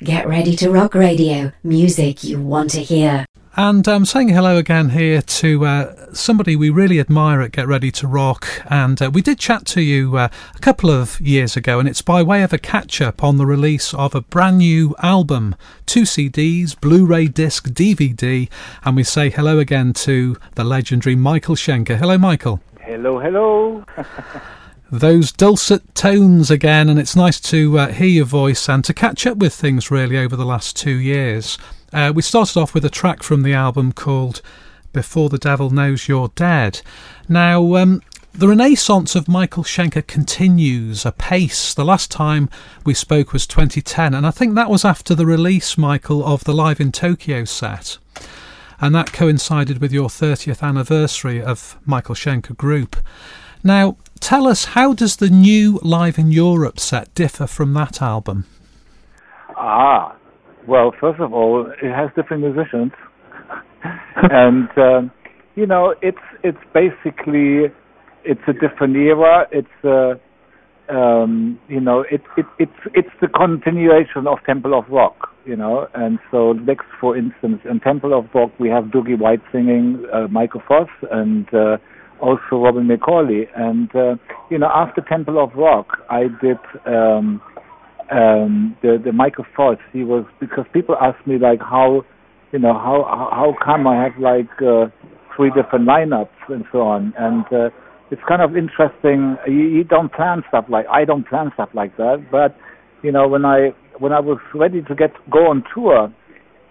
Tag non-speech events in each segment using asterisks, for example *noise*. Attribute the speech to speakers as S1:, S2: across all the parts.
S1: Get ready to rock radio, music you want to hear.
S2: And I'm um, saying hello again here to uh, somebody we really admire at Get Ready to Rock. And uh, we did chat to you uh, a couple of years ago, and it's by way of a catch up on the release of a brand new album two CDs, Blu ray disc, DVD. And we say hello again to the legendary Michael Schenker. Hello, Michael.
S3: Hello, hello. *laughs*
S2: those dulcet tones again, and it's nice to uh, hear your voice and to catch up with things really over the last two years. Uh, we started off with a track from the album called Before the Devil Knows You're Dead. Now, um, the renaissance of Michael Schenker continues apace. The last time we spoke was 2010, and I think that was after the release, Michael, of the Live in Tokyo set. And that coincided with your 30th anniversary of Michael Schenker Group. Now, tell us how does the new Live in Europe set differ from that album?
S3: Ah, well, first of all, it has different musicians, *laughs* and um, you know, it's it's basically it's a different era. It's uh, um, you know, it, it it's it's the continuation of Temple of Rock, you know, and so next, for instance, in Temple of Rock we have Doogie White singing, uh, Michael Voss and uh, also Robin McAuley. And uh, you know, after Temple of Rock, I did um, um, the the Michael Voss. He was because people ask me like how, you know, how how come I have like uh, three different lineups and so on. And uh, it's kind of interesting. You, you don't plan stuff like I don't plan stuff like that. But you know, when I when I was ready to get go on tour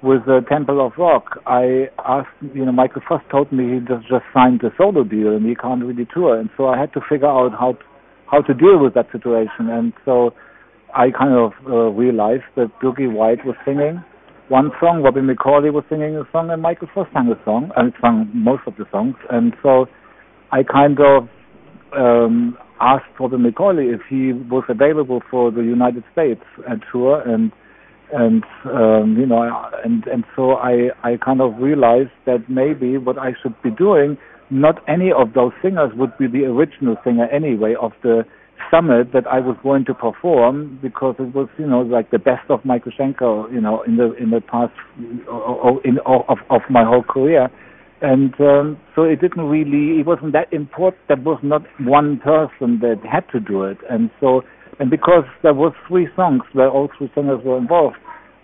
S3: with the Temple of Rock, I asked, you know, Michael Voss told me he just just signed a solo deal and he can't really tour, and so I had to figure out how to, how to deal with that situation, and so I kind of uh, realized that Doogie White was singing one song, Robin McAuley was singing a song, and Michael Voss sang a song, and sang most of the songs, and so I kind of um, asked Robin McAuley if he was available for the United States and tour, and and um, you know, and and so I I kind of realized that maybe what I should be doing, not any of those singers would be the original singer anyway of the summit that I was going to perform because it was you know like the best of Michael Schenker you know in the in the past in of of my whole career. And um, so it didn't really it wasn't that important. There was not one person that had to do it. And so and because there was three songs where all three singers were involved,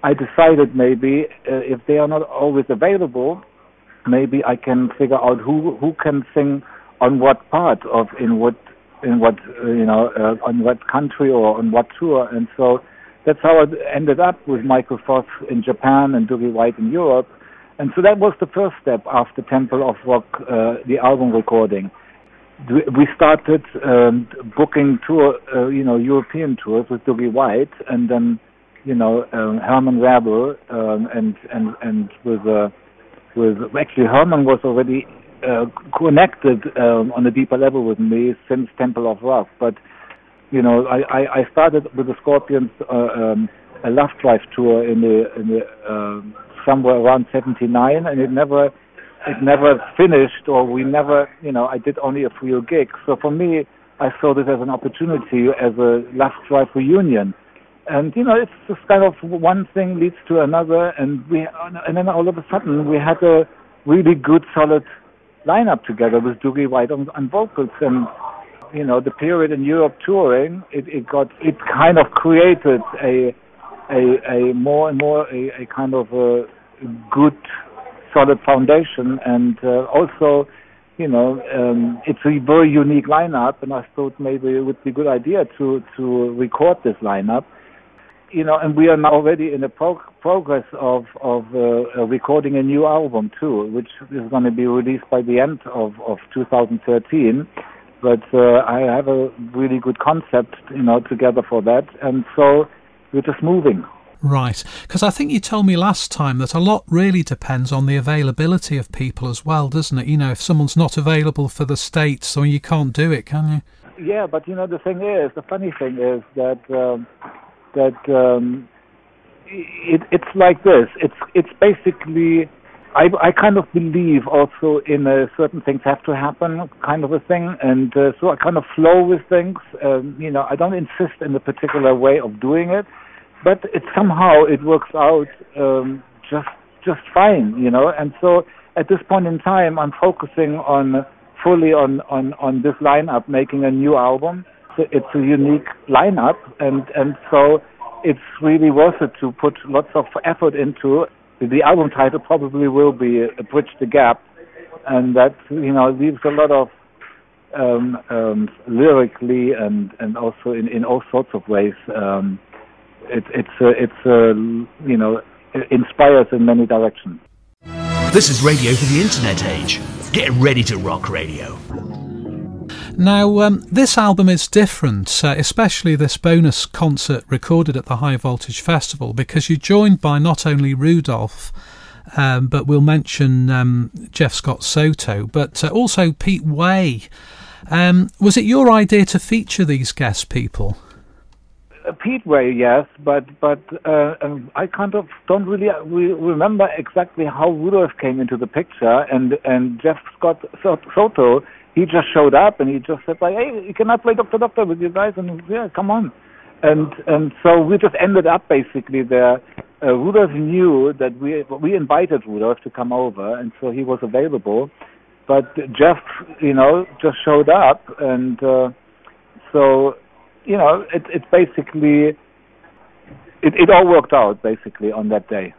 S3: I decided maybe uh, if they are not always available, maybe I can figure out who who can sing on what part of in what in what uh, you know uh, on what country or on what tour, and so that's how it ended up with Michael Voss in Japan and Doogie White in Europe, and so that was the first step after Temple of Rock, uh, the album recording we started um, booking tour, uh, you know, European tours with Doogie White, and then, you know, um, Herman Rarebell, um, and and and with uh, with actually Herman was already uh, connected um, on a deeper level with me since Temple of Rock, but you know, I, I, I started with the Scorpions uh, um, a Love Drive tour in the in the uh, somewhere around '79, and it never it never finished or we never you know I did only a few gigs. So for me I saw this as an opportunity as a last drive reunion. And you know, it's just kind of one thing leads to another and we and then all of a sudden we had a really good solid lineup together with Doogie White on, on vocals and you know, the period in Europe touring, it, it got it kind of created a a, a more and more a, a kind of a good solid foundation and uh, also you know um, it's a very unique lineup and I thought maybe it would be a good idea to to record this lineup. You know and we are now already in the pro- progress of of uh, recording a new album too which is going to be released by the end of of 2013 but uh, I have a really good concept you know together for that. And so we're just moving
S2: Right, because I think you told me last time that a lot really depends on the availability of people as well, doesn't it? You know, if someone's not available for the States, so you can't do it, can
S3: you? Yeah, but you know, the thing is, the funny thing is that um, that um, it, it's like this. It's it's basically. I, I kind of believe also in uh, certain things have to happen, kind of a thing, and uh, so I kind of flow with things. Um, you know, I don't insist in a particular way of doing it but it somehow it works out um, just just fine, you know. And so at this point in time, I'm focusing on fully on on on this lineup, making a new album. So it's a unique lineup, and and so it's really worth it to put lots of effort into. The album title probably will be uh, "Bridge the Gap," and that you know leaves a lot of um, um, lyrically and and also in in all sorts of ways. Um, it, it's uh, it's uh, you know inspires in many directions.
S4: This is radio for the internet age. Get ready to rock radio.
S2: Now, um, this album is different, uh, especially this bonus concert recorded at the High Voltage Festival, because you're joined by not only Rudolf, um, but we'll mention um, Jeff Scott Soto, but uh, also Pete Way. Um, was it your idea to feature these guest people?
S3: Uh, Pete Way, yes, but but uh, um, I kind of don't really uh, remember exactly how Rudolf came into the picture, and and Jeff Scott Soto, he just showed up and he just said like, hey, can I play Doctor Doctor with you guys? And yeah, come on, and and so we just ended up basically there. Uh, Rudolf knew that we we invited Rudolf to come over, and so he was available. But Jeff, you know, just showed up, and uh, so you know, it, it's basically it, it all worked out basically on that day.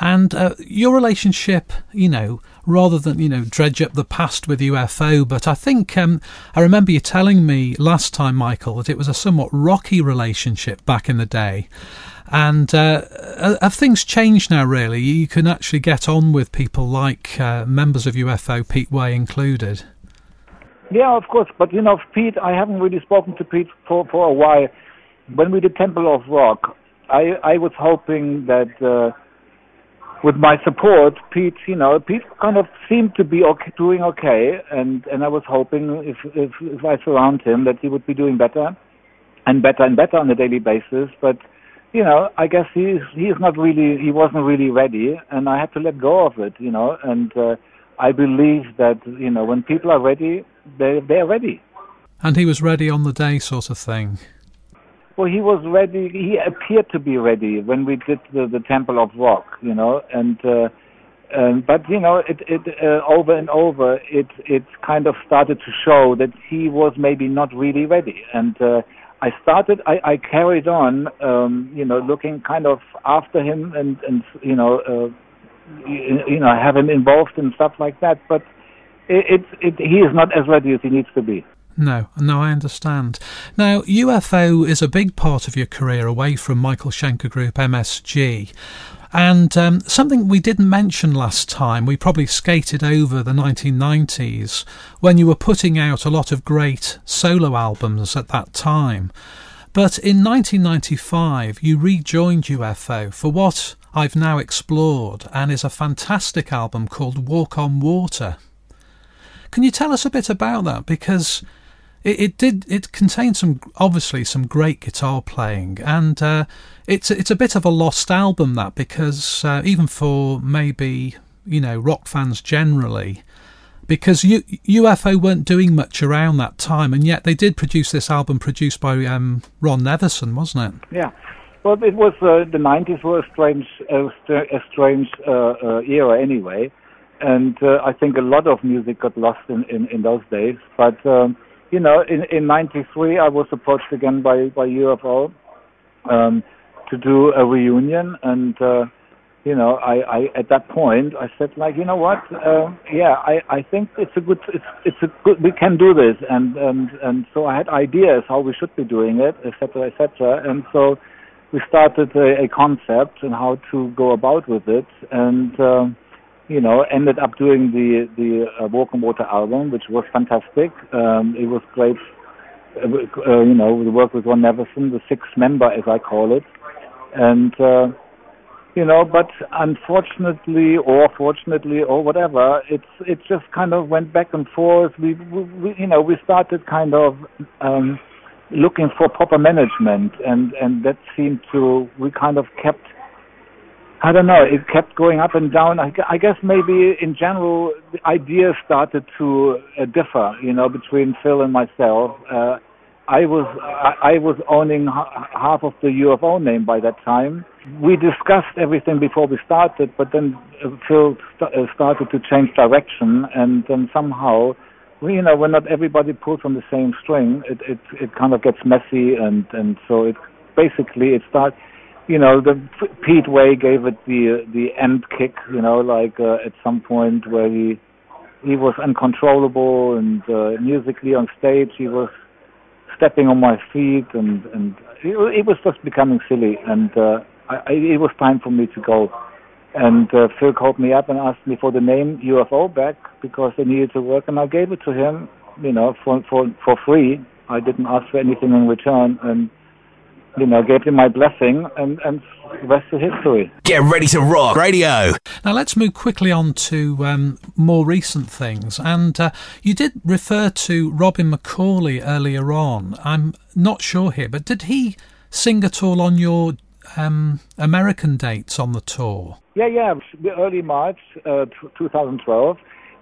S2: And uh, your relationship, you know, rather than you know dredge up the past with UFO, but I think um, I remember you telling me last time, Michael, that it was a somewhat rocky relationship back in the day. And uh have things changed now? Really, you can actually get on with people like uh, members of UFO, Pete Way included.
S3: Yeah, of course. But you know, Pete, I haven't really spoken to Pete for for a while. When we did Temple of Rock, I I was hoping that uh, with my support, Pete, you know, Pete kind of seemed to be okay, doing okay, and and I was hoping if if if I surround him that he would be doing better and better and better on a daily basis. But you know, I guess he's he's not really he wasn't really ready, and I had to let go of it, you know, and. uh I believe that you know when people are ready, they they're ready.
S2: And he was ready on the day, sort of thing.
S3: Well, he was ready. He appeared to be ready when we did the, the Temple of Rock, you know, and uh, um, but you know, it it uh, over and over, it it kind of started to show that he was maybe not really ready, and uh, I started. I, I carried on, um, you know, looking kind of after him, and and you know. Uh, you know have him involved in stuff like that. But it, it, it, he is not as ready as he needs to be.
S2: No, no, I understand. Now, UFO is a big part of your career away from Michael Schenker Group MSG. And um, something we didn't mention last time, we probably skated over the 1990s when you were putting out a lot of great solo albums at that time. But in 1995, you rejoined UFO for what I've now explored and is a fantastic album called Walk on Water. Can you tell us a bit about that? Because it, it did it contained some obviously some great guitar playing and uh, it's it's a bit of a lost album that because uh, even for maybe you know rock fans generally because U- UFO weren't doing much around that time and yet they did produce this album produced by um, Ron Nevison, wasn't it?
S3: Yeah. Well, it was uh, the 90s were a strange, a, strange uh, uh, era anyway, and uh, I think a lot of music got lost in, in, in those days. But um, you know, in in '93, I was approached again by by UFO um, to do a reunion, and uh, you know, I, I at that point I said like, you know what, uh, yeah, I I think it's a good, it's it's a good, we can do this, and and and so I had ideas how we should be doing it, etc. etc. And so we started a, a, concept and how to go about with it, and um, you know ended up doing the the uh, Walk on Water album, which was fantastic. Um, it was great, uh, uh, you know, the work with Ron Nevison, the sixth member as I call it, and uh, you know, but unfortunately or fortunately or whatever, it's it just kind of went back and forth. We, we you know we started kind of. Um, looking for proper management, and and that seemed to we kind of kept. I don't know. It kept going up and down. I, I guess maybe in general the ideas started to uh, differ, you know, between Phil and myself. Uh, I was I, I was owning half of the UFO name by that time. We discussed everything before we started, but then uh, Phil st- uh, started to change direction, and then somehow, we, you know, when not everybody pulls on the same string, it it it kind of gets messy, and and so it basically it starts. You know, the Pete Way gave it the the end kick. You know, like uh, at some point where he he was uncontrollable and uh, musically on stage he was stepping on my feet and and it, was just becoming silly and uh, I, I, it was time for me to go and uh, Phil called me up and asked me for the name UFO back because they needed to work and I gave it to him you know for for for free I didn't ask for anything in return and you know, gave him my blessing, and, and the rest is history.
S4: Get ready to rock radio.
S2: Now let's move quickly on to um, more recent things. And uh, you did refer to Robin McAuley earlier on. I'm not sure here, but did he sing at all on your um, American dates on the tour?
S3: Yeah, yeah. Early March uh, 2012,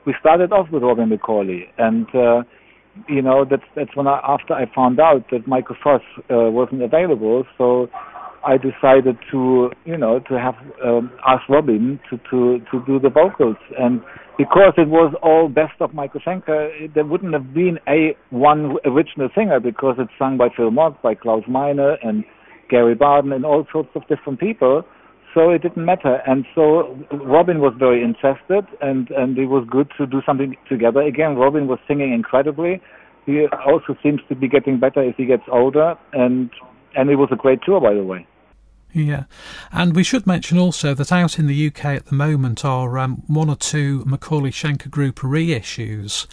S3: we started off with Robin McAuley, and. Uh, you know, that's that's when I, after I found out that Michael Voss uh, wasn't available, so I decided to, you know, to have um, ask Robin to to to do the vocals, and because it was all best of Michael Schenker, there wouldn't have been a one original singer because it's sung by Phil Mogg, by Klaus Meine, and Gary Barden, and all sorts of different people. So it didn't matter, and so Robin was very interested, and and it was good to do something together. Again, Robin was singing incredibly. He also seems to be getting better as he gets older, and and it was a great tour, by the way.
S2: Yeah, and we should mention also that out in the UK at the moment are um, one or two McAuley Schenker Group reissues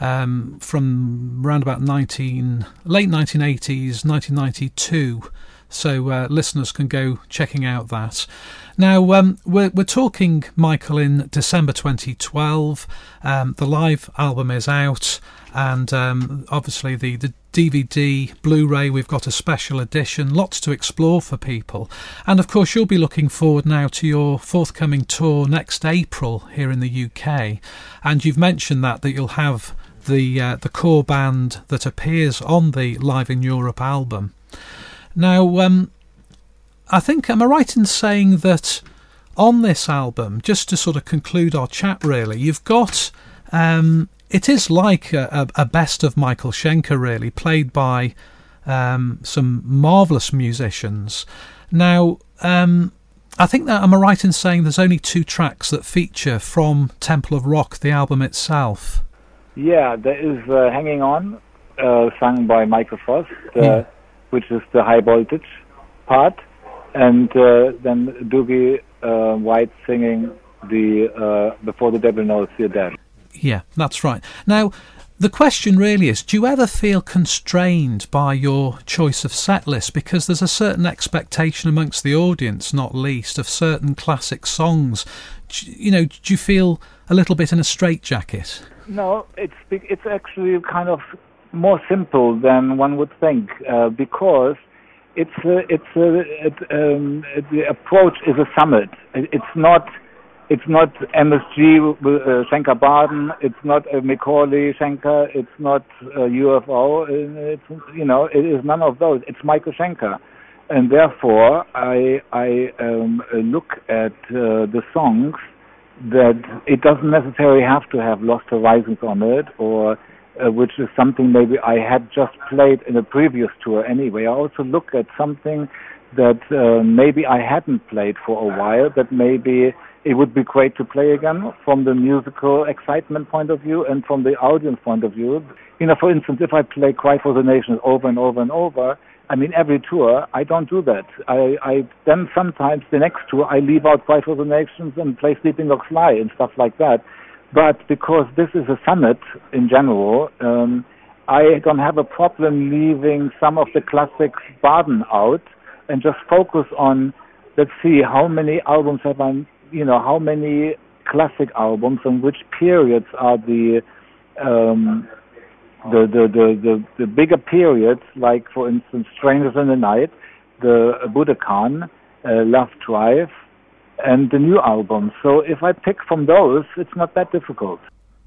S2: um, from around about 19 late 1980s, 1992 so uh, listeners can go checking out that. Now, um, we're, we're talking, Michael, in December 2012. Um, the live album is out, and um, obviously the, the DVD, Blu ray, we've got a special edition, lots to explore for people. And of course, you'll be looking forward now to your forthcoming tour next April here in the UK. And you've mentioned that, that you'll have the, uh, the core band that appears on the Live in Europe album. Now, um, I think, am I right in saying that on this album, just to sort of conclude our chat, really, you've got. Um, it is like a, a, best of Michael Schenker, really, played by um, some marvellous musicians. Now, um, I think that am I right in saying there's only two tracks that feature from Temple of Rock, the album itself?
S3: Yeah, there is uh, "Hanging On," uh, sung by Michael Voss. The, which is the high voltage part, and uh, then Doogie uh, White singing the uh, "Before the Devil Knows You're Dead."
S2: Yeah, that's right. Now. The question really is do you ever feel constrained by your choice of set list? Because there's a certain expectation amongst the audience, not least, of certain classic songs. You know, do you feel a little bit in a straitjacket?
S3: No, it's it's actually kind of more simple than one would think uh, because it's a, it's a, it, um, the approach is a summit. it's not it's not MSG uh, Schenker Barden. It's not a McAuley Schenker. It's not a UFO. It's you know it is none of those. It's Michael Schenker, and therefore I I um, look at uh, the songs that it doesn't necessarily have to have Lost Horizons on it or uh, which is something maybe I had just played in a previous tour anyway. I also look at something that uh, maybe I hadn't played for a while, but maybe it would be great to play again from the musical excitement point of view and from the audience point of view. You know, for instance, if I play Cry for the Nations over and over and over, I mean, every tour, I don't do that. I, I then sometimes the next tour, I leave out Cry for the Nations and play Sleeping Dogs Fly and stuff like that. But because this is a summit in general, um, I don't have a problem leaving some of the classics Barden out and just focus on, let's see, how many albums have I, you know, how many classic albums and which periods are the, um, the, the, the, the, the bigger periods, like, for instance, Strangers in the Night, the Budokan, uh, Love Drive, and the new album. So if I pick from those, it's not that difficult.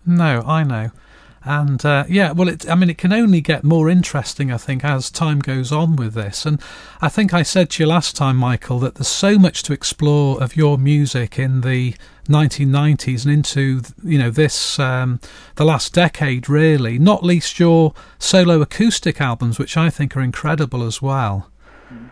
S2: No, I know. And uh, yeah, well, it, I mean, it can only get more interesting, I think, as time goes on with this. And I think I said to you last time, Michael, that there's so much to explore of your music in the 1990s and into you know this um, the last decade, really. Not least your solo acoustic albums, which I think are incredible as well.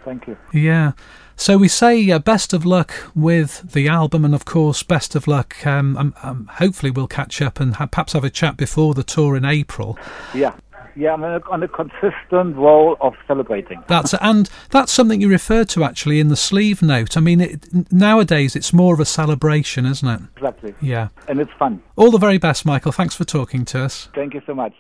S3: Thank you.
S2: Yeah. So we say uh, best of luck with the album, and of course, best of luck. Um, um, um, hopefully, we'll catch up and ha- perhaps have a chat before the tour in April.
S3: Yeah. Yeah, I'm on a consistent role of celebrating.
S2: That's and that's something you referred to actually in the sleeve note. I mean, it, nowadays it's more of a celebration, isn't it?
S3: Exactly.
S2: Yeah,
S3: and it's fun.
S2: All the very best, Michael. Thanks for talking to us.
S3: Thank you so much.